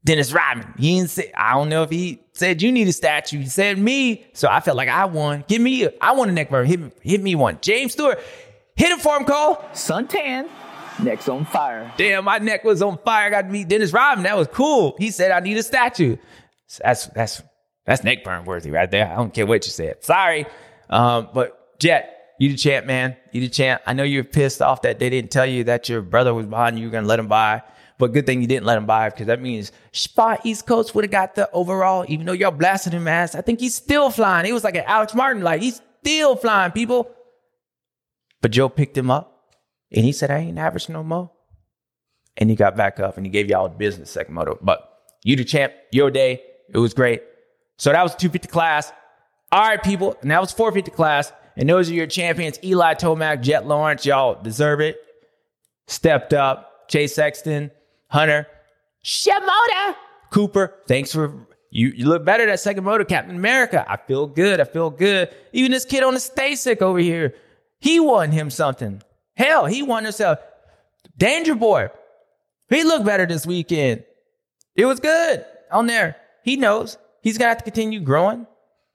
Speaker 1: Dennis Rodman. He didn't say, I don't know if he said you need a statue. He said me. So I felt like I won. Give me, a, I want a neck burn. Hit, me- hit me one. James Stewart, hit it for him, Cole.
Speaker 2: Suntan, next on fire.
Speaker 1: Damn, my neck was on fire. I got to meet Dennis Rodman. That was cool. He said I need a statue. That's that's that's neck burn worthy right there. I don't care what you said. Sorry, um, but Jett, you the champ, man. You the champ. I know you're pissed off that they didn't tell you that your brother was behind you. You're gonna let him by. But good thing you didn't let him by because that means Spot East Coast would have got the overall. Even though y'all blasted him ass, I think he's still flying. He was like an Alex Martin, like he's still flying, people. But Jo picked him up and he said, I ain't average no more. And he got back up and he gave y'all the business second moto. But you the champ, your day. It was great. So that was 250 class. All right, people. And that was 450 class. And those are your champions. Eli Tomac, Jett Lawrence. Y'all deserve it. Stepped up. Chase Sexton, Hunter, Shimoda, Cooper. Thanks for You, you look better that second moto, Captain America. I feel good. I feel good. Even this kid on the Stasic over here, he won him something. Hell, he won himself. Danger Boy, he looked better this weekend. It was good on there. He knows he's gonna have to continue growing.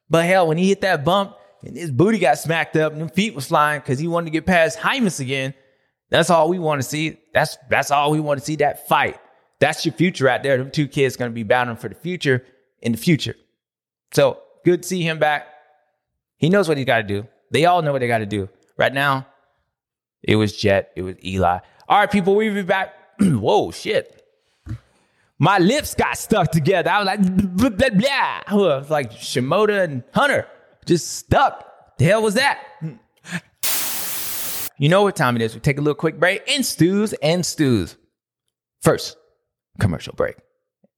Speaker 1: But hell, when he hit that bump and his booty got smacked up and them feet was flying because he wanted to get past Hymus again, that's all we want to see. That's that's all we want to see. That fight. That's your future out there. Them two kids gonna be battling for the future in the future. So good to see him back. He knows what he got to do. They all know what they got to do. Right now, it was Jett. It was Eli. All right, people, we'll be back. Whoa, shit. My lips got stuck together. I was like, blah, blah, blah. It was like Shimoda and Hunter just stuck. The hell was that? You know what time it is. We take a little quick break in stews and stews. First, commercial break.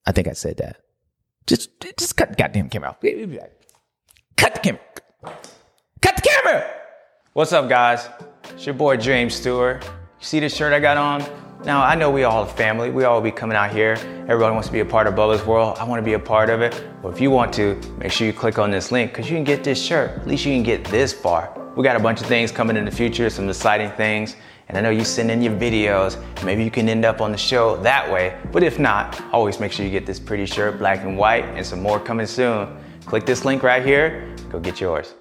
Speaker 1: I think I said that. Just, just cut the goddamn camera off. Cut the camera. Cut the camera. What's up, guys? It's your boy James Stewart. You see this shirt I got on? Now, I know we all a family. We all be coming out here. Everybody wants to be a part of Bubba's world. I want to be a part of it. But if you want to, make sure you click on this link because you can get this shirt. At least you can get this far. We got a bunch of things coming in the future, some exciting things. And I know you send in your videos. Maybe you can end up on the show that way. But if not, always make sure you get this pretty shirt, black and white, and some more coming soon. Click this link right here. Go get yours.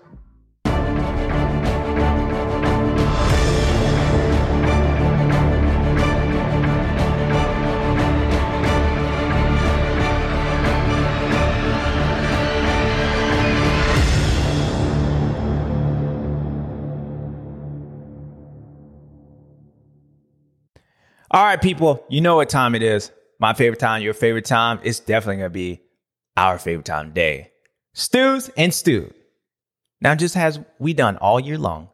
Speaker 1: All right, people, you know what time it is. My favorite time, your favorite time. It's definitely going to be our favorite time day. Stews and stew. Now, just as we done all year long,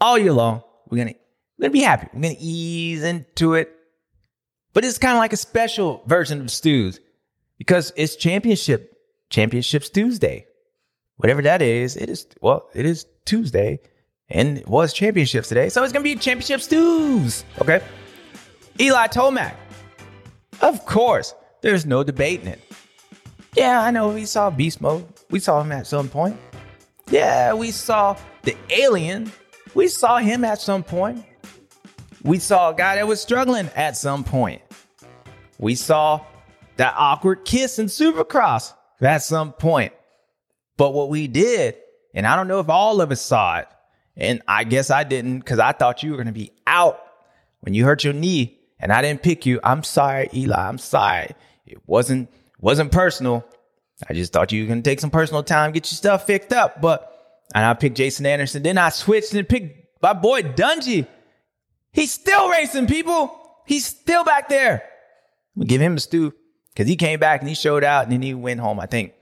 Speaker 1: all year long, we're going to we're gonna be happy. We're going to ease into it. But it's kind of like a special version of stews because it's championship, championships Tuesday. Whatever that is, it is, well, it is Tuesday and it was championships today. So it's going to be championship stews. Okay. Eli Tomac. Of course, there's no debating it. Yeah, I know we saw Beast Mode. We saw him at some point. Yeah, we saw the alien. We saw him at some point. We saw a guy that was struggling at some point. We saw that awkward kiss in Supercross at some point. But what we did, and I don't know if all of us saw it, and I guess I didn't because I thought you were going to be out when you hurt your knee and I didn't pick you. I'm sorry, Eli. I'm sorry. It wasn't wasn't personal. I just thought you were gonna take some personal time, get your stuff fixed up. But and I picked Jason Anderson. Then I switched and picked my boy Dungey. He's still racing, people. He's still back there. We give him a stew because he came back and he showed out and then he went home, I think.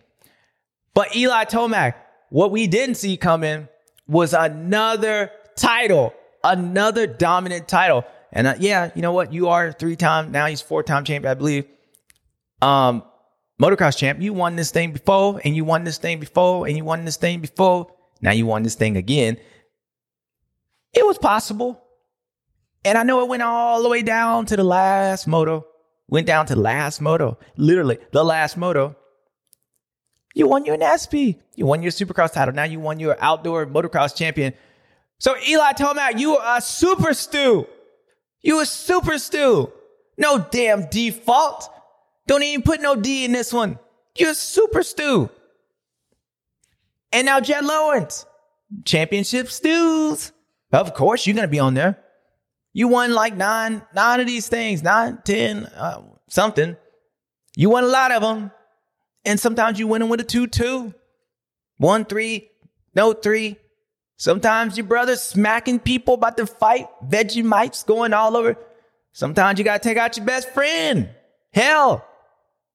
Speaker 1: But Eli Tomac, what we didn't see coming was another title, another dominant title. And uh, yeah, you know what? You are three time now. He's four time champion, I believe. Um, motocross champ. You won this thing before, and you won this thing before, and you won this thing before. Now you won this thing again. It was possible, and I know it went all the way down to the last moto. Went down to the last moto, literally the last moto. You won your NASP. You won your Supercross title. Now you won your outdoor motocross champion. So Eli Tomac, you are a super stew. You a super stew. No damn default. Don't even put no D in this one. You're a super stew. And now Jett Lawrence, championship stews. Of course, you're gonna be on there. You won like nine, nine of these things, nine, ten, uh, something. You won a lot of them, and sometimes you win them with a two-two, one three, no three. Sometimes your brother's smacking people about to fight, Vegemites going all over. Sometimes you gotta take out your best friend. Hell,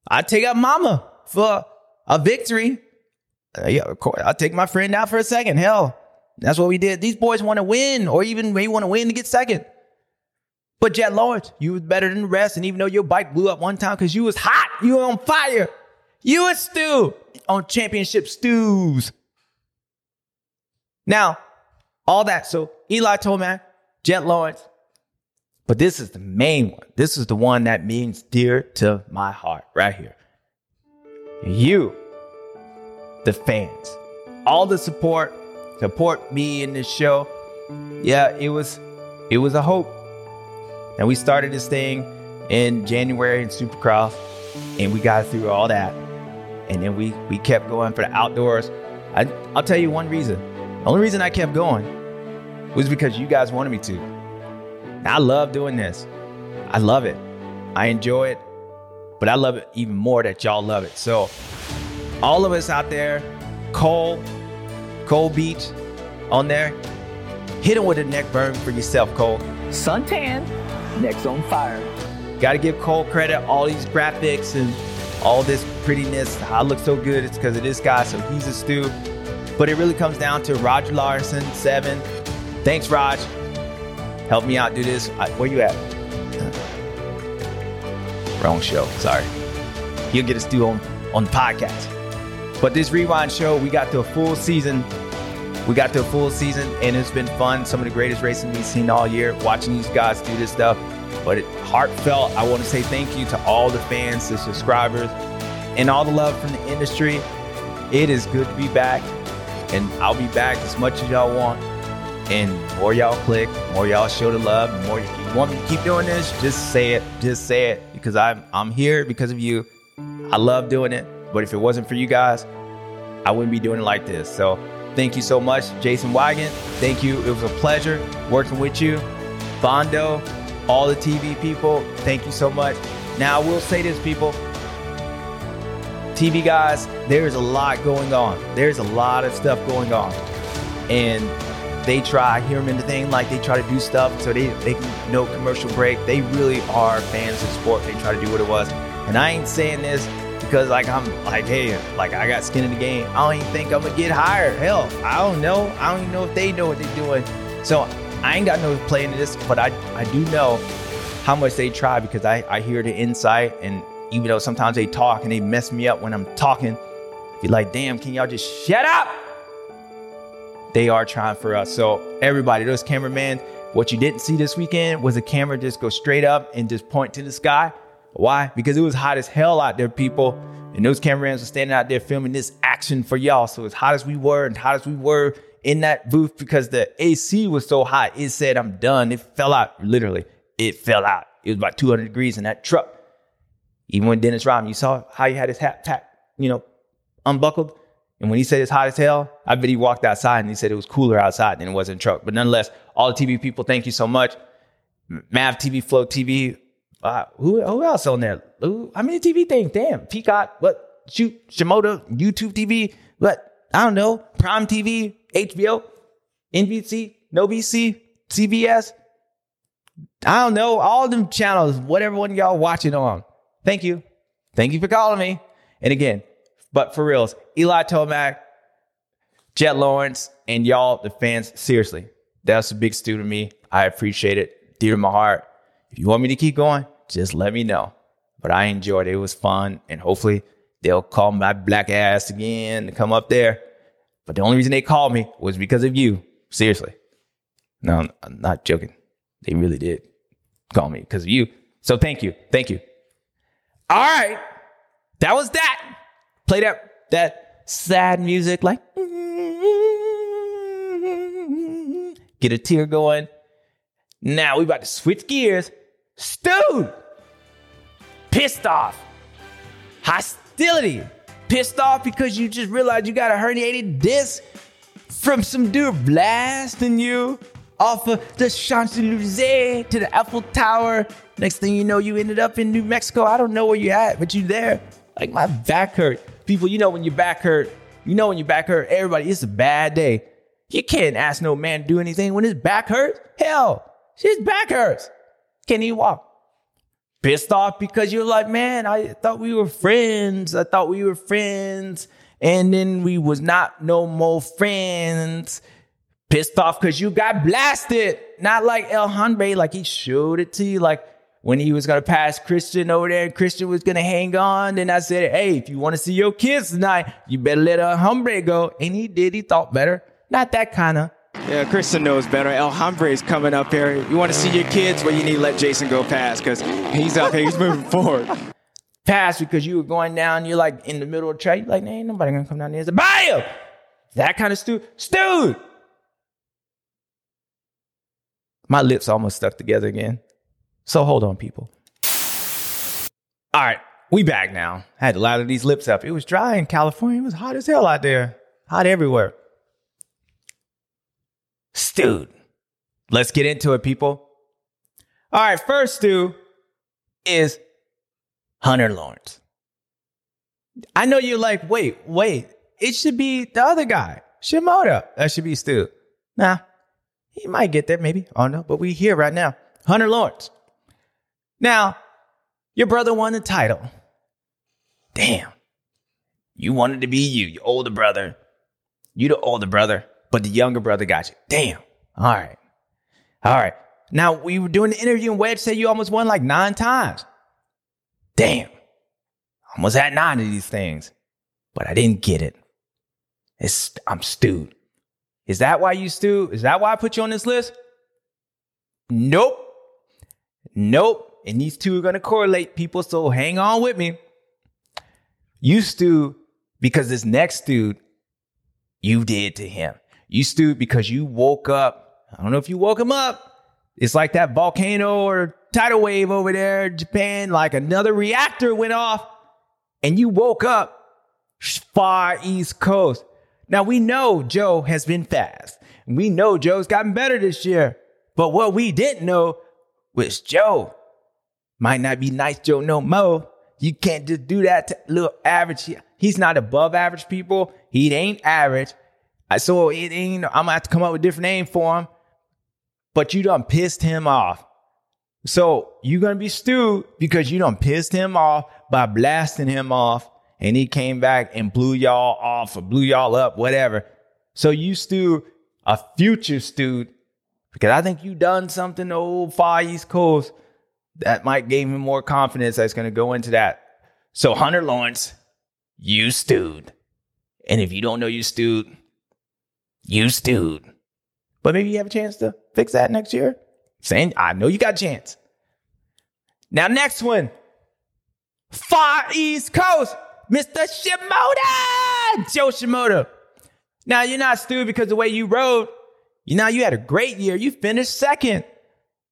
Speaker 1: I take out mama for a victory. Uh, yeah, of course. I'll take my friend out for a second. Hell, that's what we did. These boys want to win, or even maybe want to win to get second. But Jett Lawrence, you was better than the rest. And even though your bike blew up one time because you was hot, you were on fire. You was stew on championship stews. Now, all that. So Eli Tomac, Jett Lawrence. But this is the main one. This is the one that means dear to my heart right here. you, the fans, all the support, support me in this show. Yeah, it was, it was a hope. And we started this thing in January in Supercross, and we got through all that, and then we we kept going for the outdoors. I, I'll tell you one reason. The only reason I kept going was because you guys wanted me to. I love doing this. I love it. I enjoy it, but I love it even more that y'all love it. So, all of us out there, Cole, Cole Beach, on there, hit him with a neck burn for yourself, Cole.
Speaker 2: Suntan, next on fire.
Speaker 1: Got to give Cole credit. All these graphics and all this prettiness, I look so good. It's because of this guy. So he's a stew. But it really comes down to Roger Larson, seven. Thanks, Raj. Help me out do this. Where you at? Wrong show. Sorry. He'll get us stew on, on the podcast. But this rewind show, we got to a full season. We got to a full season, and it's been fun. Some of the greatest racing we've seen all year. Watching these guys do this stuff but it, heartfelt. I want to say thank you to all the fans, the subscribers, and all the love from the industry. It is good to be back, and I'll be back as much as y'all want. And more y'all click, more y'all show the love, more you, want me to keep doing this, just say it, just say it, because I'm I'm here because of you. I love doing it, but if it wasn't for you guys, I wouldn't be doing it like this. So thank you so much, Jason Weigandt. Thank you. It was a pleasure working with you. Bondo, all the TV people, thank you so much. Now, I will say this, people TV guys, there's a lot going on. There's a lot of stuff going on. And they try, hear them in the thing, like they try to do stuff so they, they can no commercial break. They really are fans of sport. They try to do what it was. And I ain't saying this because like I'm like, hey, like I got skin in the game. I don't even think I'm gonna get hired. Hell, I don't know. I don't even know if they know what they're doing. So I ain't got no play in this, but I, I do know how much they try because I, I hear the insight. And even though sometimes they talk and they mess me up when I'm talking, be like, damn, can y'all just shut up? They are trying for us. So, everybody, those cameramen, what you didn't see this weekend was a camera just go straight up and just point to the sky. Why? Because it was hot as hell out there, people. And those cameramen were standing out there filming this action for y'all. So, as hot as we were and hot as we were, in that booth because the AC was so hot. It said, I'm done. It fell out. Literally, it fell out. It was about 200 degrees in that truck. Even when Dennis Rodman, you saw how he had his hat packed, you know, unbuckled. And when he said it's hot as hell, I bet he walked outside and he said it was cooler outside than it was in truck. But nonetheless, all the TV people, thank you so much. Mav TV, Flow TV. Uh, who, who else on there? Who, many TV things? Damn. Peacock, what? Shoot, Shimoda, YouTube TV, what? I don't know. Prime TV, HBO, NBC, NoBC, CBS. I don't know. All them channels, whatever one y'all watching on. Thank you. Thank you for calling me. And again, but for reals, Eli Tomac, Jett Lawrence, and y'all, the fans, seriously, that's a big stew to me. I appreciate it. Dear to my heart. If you want me to keep going, just let me know. But I enjoyed it. It was fun. And hopefully they'll call my black ass again to come up there. But the only reason they called me was because of you. Seriously. No, I'm not joking. They really did call me because of you. So thank you. Thank you. All right. That was that. Play that that sad music like get a tear going. Now we about to switch gears. Stu pissed off. Hostility pissed off because you just realized you got a herniated disc from some dude blasting you off of the Champs Elysees to the Eiffel Tower. Next thing you know, you ended up in New Mexico. I don't know where you're at, but you there. Like my back hurt. People, you know when your back hurt, you know when your back hurt. Everybody, it's a bad day. You can't ask no man to do anything when his back hurts. Hell, his back hurts. Can he walk? pissed off because you're like, man, I thought we were friends. I thought we were friends. And then we was not no more friends. Pissed off because you got blasted. Not like El Hombre, like he showed it to you, like when he was gonna pass Christian over there and Christian was gonna hang on. Then I said, hey, if you want to see your kids tonight, you better let El Hombre go. And he did, he thought better. Not that kind of.
Speaker 4: Yeah, Christian knows better. El is coming up here. You want to see your kids? Well, you need to let Jason go past because he's up here. He's moving forward.
Speaker 1: fast because you were going down. You're like in the middle of the track. You're like, ain't nobody gonna come down there. It's like, bam! That kind of stu Dude! My lips almost stuck together again. So hold on, people. All right, we back now. I had to lather these lips up. It was dry in California. It was hot as hell out there. Hot everywhere. Stewed. Let's get into it, people. All right, first stew is Hunter Lawrence. I know you're like, wait, wait, it should be the other guy, Shimoda. That should be Stu. Nah, he might get there, maybe. I don't know, but we here right now. Hunter Lawrence. Now, your brother won the title. Damn. You wanted to be you, your older brother. You the older brother, but the younger brother got you. Damn. All right. All right. Now we were doing the interview and Wedge said you almost won like nine times. Damn. Almost had nine of these things, but I didn't get it. It's, I'm stewed. Is that why you stew? Is that why I put you on this list? Nope. Nope. And these two are going to correlate, people. So hang on with me. You stew because this next dude you did to him. You stewed because you woke up. I don't know if you woke him up. It's like that volcano or tidal wave over there in Japan, like another reactor went off and you woke up far East Coast. Now we know Jo has been fast. We know Jo's gotten better this year. But what we didn't know was Jo might not be nice Jo no more. You can't just do that to little average. He's not above average people. He ain't average. I So it ain't, I'm gonna have to come up with a different name for him. But you done pissed him off. So you're gonna be stewed because you done pissed him off by blasting him off and he came back and blew y'all off or blew y'all up, whatever. So you stew a future stewed because I think you done something to old Far East Coast that might give him more confidence that's going to go into that. So Hunter Lawrence, you stewed. And if you don't know you stewed, you stewed. But maybe you have a chance to fix that next year. Saying, I know you got a chance. Now, next one. Far East Coast, Mr. Shimoda, Jo Shimoda. Now, you're not stewed because the way you rode, you know, you had a great year. You finished second.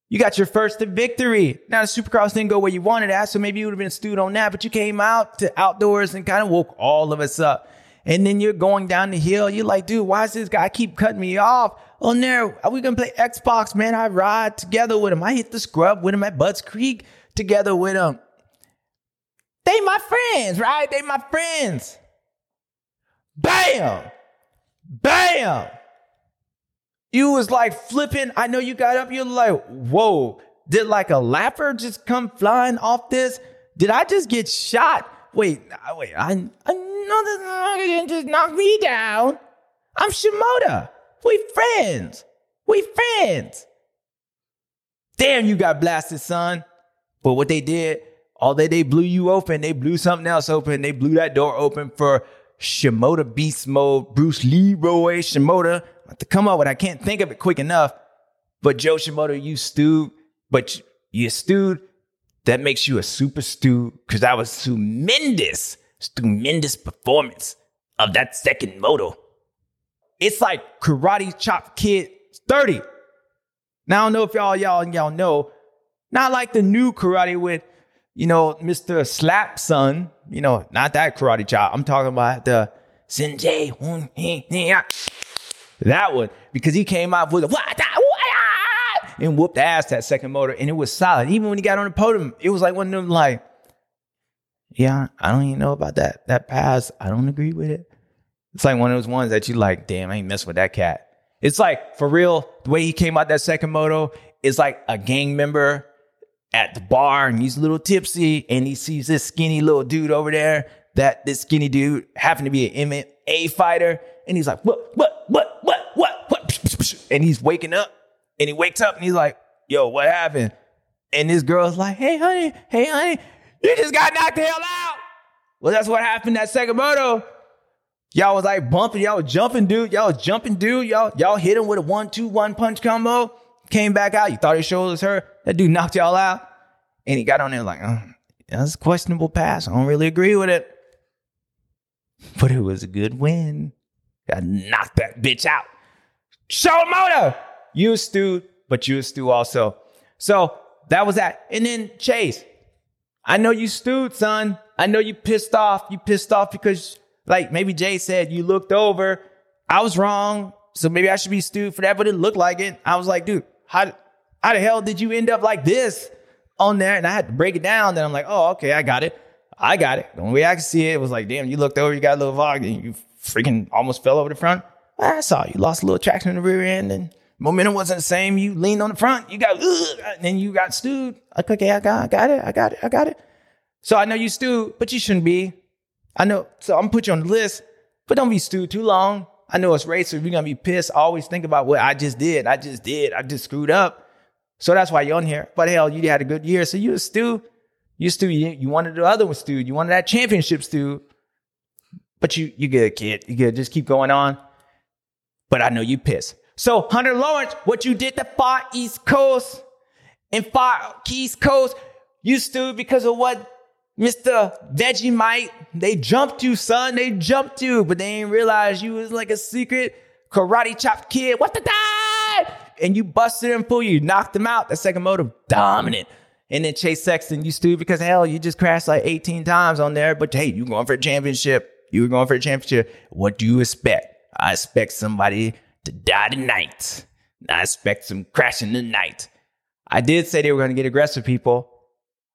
Speaker 1: You got your first victory. Now the supercross didn't go where you wanted at, so maybe you would have been stewed on that, but you came out to outdoors and kind of woke all of us up. And then you're going down the hill. You're like, dude, why does this guy keep cutting me off? Oh, are we gonna play Xbox, man? I ride together with him. I hit the scrub with him at Budds Creek together with him. They my friends, right? They my friends. Bam! Bam! You was like flipping. I know you got up. You're like, whoa. Did like a lapper just come flying off this? Did I just get shot? Wait, wait. I, I know this didn't just knock me down. I'm Shimoda. We friends. We friends. Damn, you got blasted, son. But what they did, all they they blew you open. They blew something else open. They blew that door open for Shimoda Beast Mode, Bruce Leroy Shimoda. Have to come up with. I can't think of it quick enough. But Jo Shimoda, you stewed, but you stewed. That makes you a super stew because that was tremendous, tremendous performance of that second moto. It's like Karate Chop Kid 30. Now I don't know if y'all y'all y'all know, not like the new karate with you know Mr. Slap Son, you know, not that karate chop. I'm talking about the Sinjay that one because he came out with a and whooped ass that second motor, and it was solid. Even when he got on the podium, it was like one of them like, yeah, I don't even know about that that pass. I don't agree with it. It's like one of those ones that you like, damn, I ain't messing with that cat. It's like for real, the way he came out that second moto is like a gang member at the bar and he's a little tipsy and he sees this skinny little dude over there. That this skinny dude happened to be an MMA fighter, and he's like, what, what, what, what, what, what? And he's waking up, and he wakes up, and he's like, yo, what happened? And this girl's like, hey, honey, hey, honey, you just got knocked the hell out. Well, that's what happened that second moto. Y'all was like bumping, y'all was jumping, dude. Y'all was jumping, dude. Y'all, y'all hit him with a one, two, one punch combo. Came back out. You thought his shoulders hurt. That dude knocked y'all out. And he got on there like, oh, That's a questionable pass. I don't really agree with it. But it was a good win. I knocked that bitch out. Showmoto! You a Stu, but you a Stu also. So that was that. And then Chase, I know you stewed, son. I know you pissed off. You pissed off because, like maybe Jay said, you looked over. I was wrong. So maybe I should be stewed for that, but it looked like it. I was like, dude, how, how the hell did you end up like this on there? And I had to break it down. Then I'm like, oh, okay, I got it. I got it. The only way I could see it was like, damn, you looked over, you got a little vog, and you freaking almost fell over the front. I saw you lost a little traction in the rear end, and momentum wasn't the same. You leaned on the front, you got, and then you got stewed. Like, okay, I got, I got it, I got it, I got it. So I know you stewed, but you shouldn't be. I know. So I'm gonna put you on the list, but don't be stewed too long. I know it's race, so you're gonna be pissed, always think about what I just did. I just did. I just screwed up. So that's why you're on here. But hell, you had a good year, so you stew. You stew. You, wanted the other one stew. You wanted that championship stew. But you you good, kid. You good. Just keep going on. But I know you pissed. So Hunter Lawrence, what you did to Far East Coast and Far East Coast, you stewed because of what Mr. Vegemite, they jumped you, son. They jumped you, but they didn't realize you was like a secret karate chop kid. What the die? And you busted him full. You knocked him out. The second motive, dominant. And then Chase Sexton, you stupid because hell, you just crashed like 18 times on there. But hey, you going for a championship. You were going for a championship. What do you expect? I expect somebody to die tonight. I expect some crashing tonight. I did say they were going to get aggressive people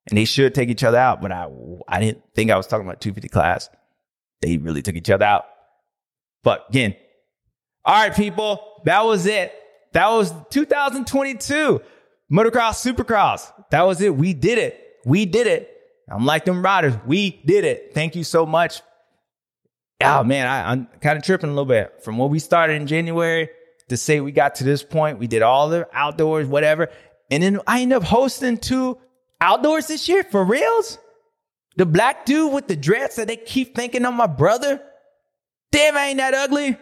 Speaker 1: and they should take each other out. But I, I didn't think I was talking about 250 class. They really took each other out. But again, all right, people, that was it. That was 2022 motocross, supercross. That was it. We did it. We did it. I'm like them riders. We did it. Thank you so much. Oh man, I, I'm kind of tripping a little bit from what we started in January to say we got to this point. We did all the outdoors, whatever. And then I end up hosting two outdoors this year for reals? The black dude with the dreads that they keep thinking I'm my brother? Damn, I ain't that ugly.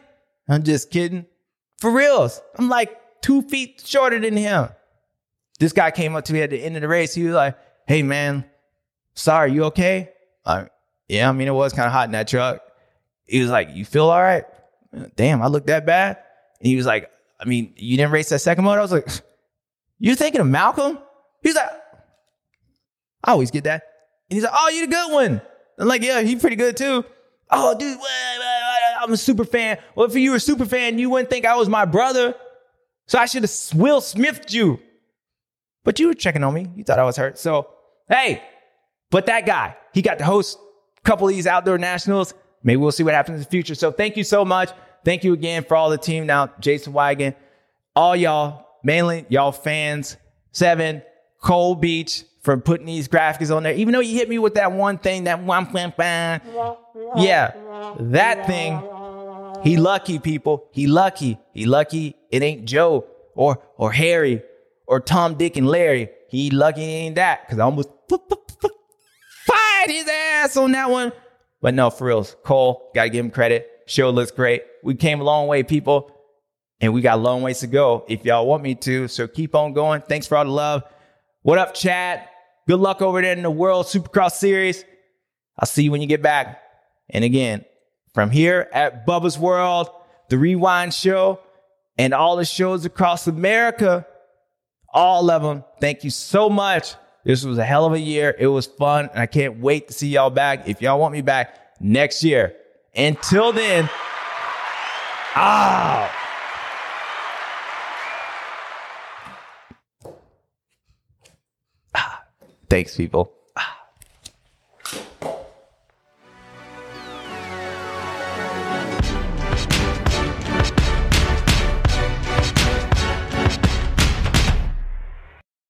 Speaker 1: I'm just kidding. For reals. I'm like two feet shorter than him. This guy came up to me at the end of the race. He was like, Hey man, sorry, you okay? Like, yeah, I mean, it was kind of hot in that truck. He was like, You feel all right? Damn, I look that bad. And he was like, I mean, you didn't race that second motor? I was like, You thinking of Malcolm? He's like, I always get that. And he's like, oh, you the good one. I'm like, yeah, he's pretty good too. Oh, dude, I'm a super fan. Well, if you were a super fan, you wouldn't think I was my brother. So I should have Will Smithed you. But you were checking on me. You thought I was hurt. So, hey, but that guy, he got to host a couple of these outdoor nationals. Maybe we'll see what happens in the future. So thank you so much. Thank you again for all the team now, Jason Weigandt, all y'all, mainly y'all fans, Seven, Cole Beach, for putting these graphics on there. Even though you hit me with that one thing, that one, yeah, that thing. He lucky, people. He lucky. He lucky. It ain't Joe or or Harry or Tom, Dick, and Larry. He lucky ain't that because I almost fired his ass on that one. But no, for real, Cole, gotta give him credit. Show looks great. We came a long way, people, and we got a long ways to go if y'all want me to. So keep on going. Thanks for all the love. What up, Chad? Good luck over there in the World Supercross Series. I'll see you when you get back. And again, from here at Bubba's World, the Rewind Show, and all the shows across America, all of them, thank you so much. This was a hell of a year. It was fun, and I can't wait to see y'all back. If y'all want me back next year. Until then, ah. Thanks, people.